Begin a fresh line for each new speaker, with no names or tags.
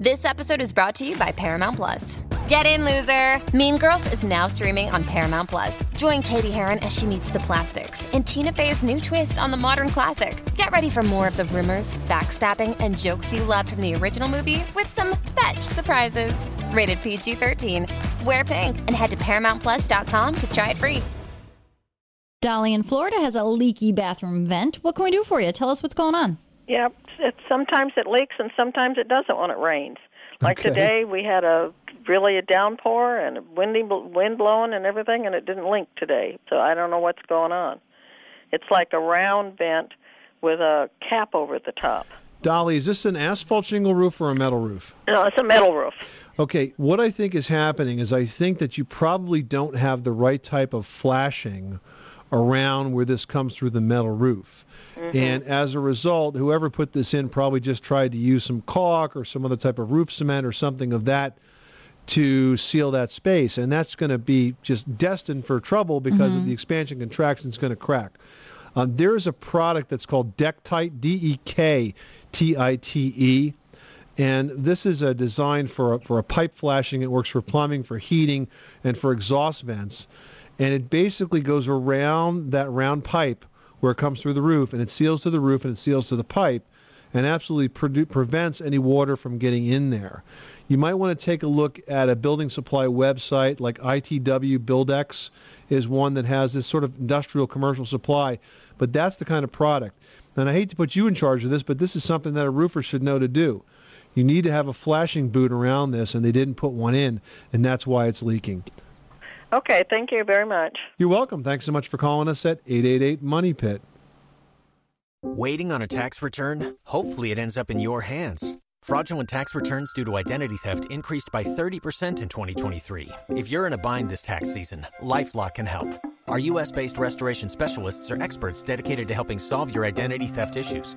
This episode is brought to you by Paramount Plus. Get in, loser! Mean Girls is now streaming on Paramount Plus. Join Cady Heron as she meets the plastics in Tina Fey's new twist on the modern classic. Get ready for more of the rumors, backstabbing, and jokes you loved from the original movie with some fetch surprises. Rated PG 13. Wear pink and head to ParamountPlus.com to try it free.
Dolly in Florida has a leaky bathroom vent. What can we do for you? Tell us what's going on.
Yeah, it's, sometimes it leaks and sometimes it doesn't when it rains. Like
Okay.
today, we had a really a downpour and a windy wind blowing and everything, and it didn't leak today. So I don't know what's going on. It's like a round vent with a cap over the top.
Dolly, is this an asphalt shingle roof or a metal roof?
No, it's a metal roof.
Okay, what I think is happening is I think that you probably don't have the right type of flashing around where this comes through the metal roof. And as a result, whoever put this in probably just tried to use some caulk or some other type of roof cement or something of that to seal that space. And that's going to be just destined for trouble because of the expansion contraction is going to crack. Um, there is a product that's called Dektite, D E K T I T E. And this is a design for a, for a pipe flashing. It works for plumbing, for heating, and for exhaust vents. And it basically goes around that round pipe where it comes through the roof, and it seals to the roof and it seals to the pipe, and absolutely produ- prevents any water from getting in there. You might want to take a look at a building supply website like ITW Buildex is one that has this sort of industrial commercial supply, but that's the kind of product. And I hate to put you in charge of this, but this is something that a roofer should know to do. You need to have a flashing boot around this, and they didn't put one in, and that's why it's leaking.
Okay, thank you very much.
You're welcome. Thanks so much for calling us at 888 Money Pit.
Waiting on a tax return? Hopefully, it ends up in your hands. Fraudulent tax returns due to identity theft increased by 30% in 2023. If you're in a bind this tax season, LifeLock can help. Our U.S. based restoration specialists are experts dedicated to helping solve your identity theft issues.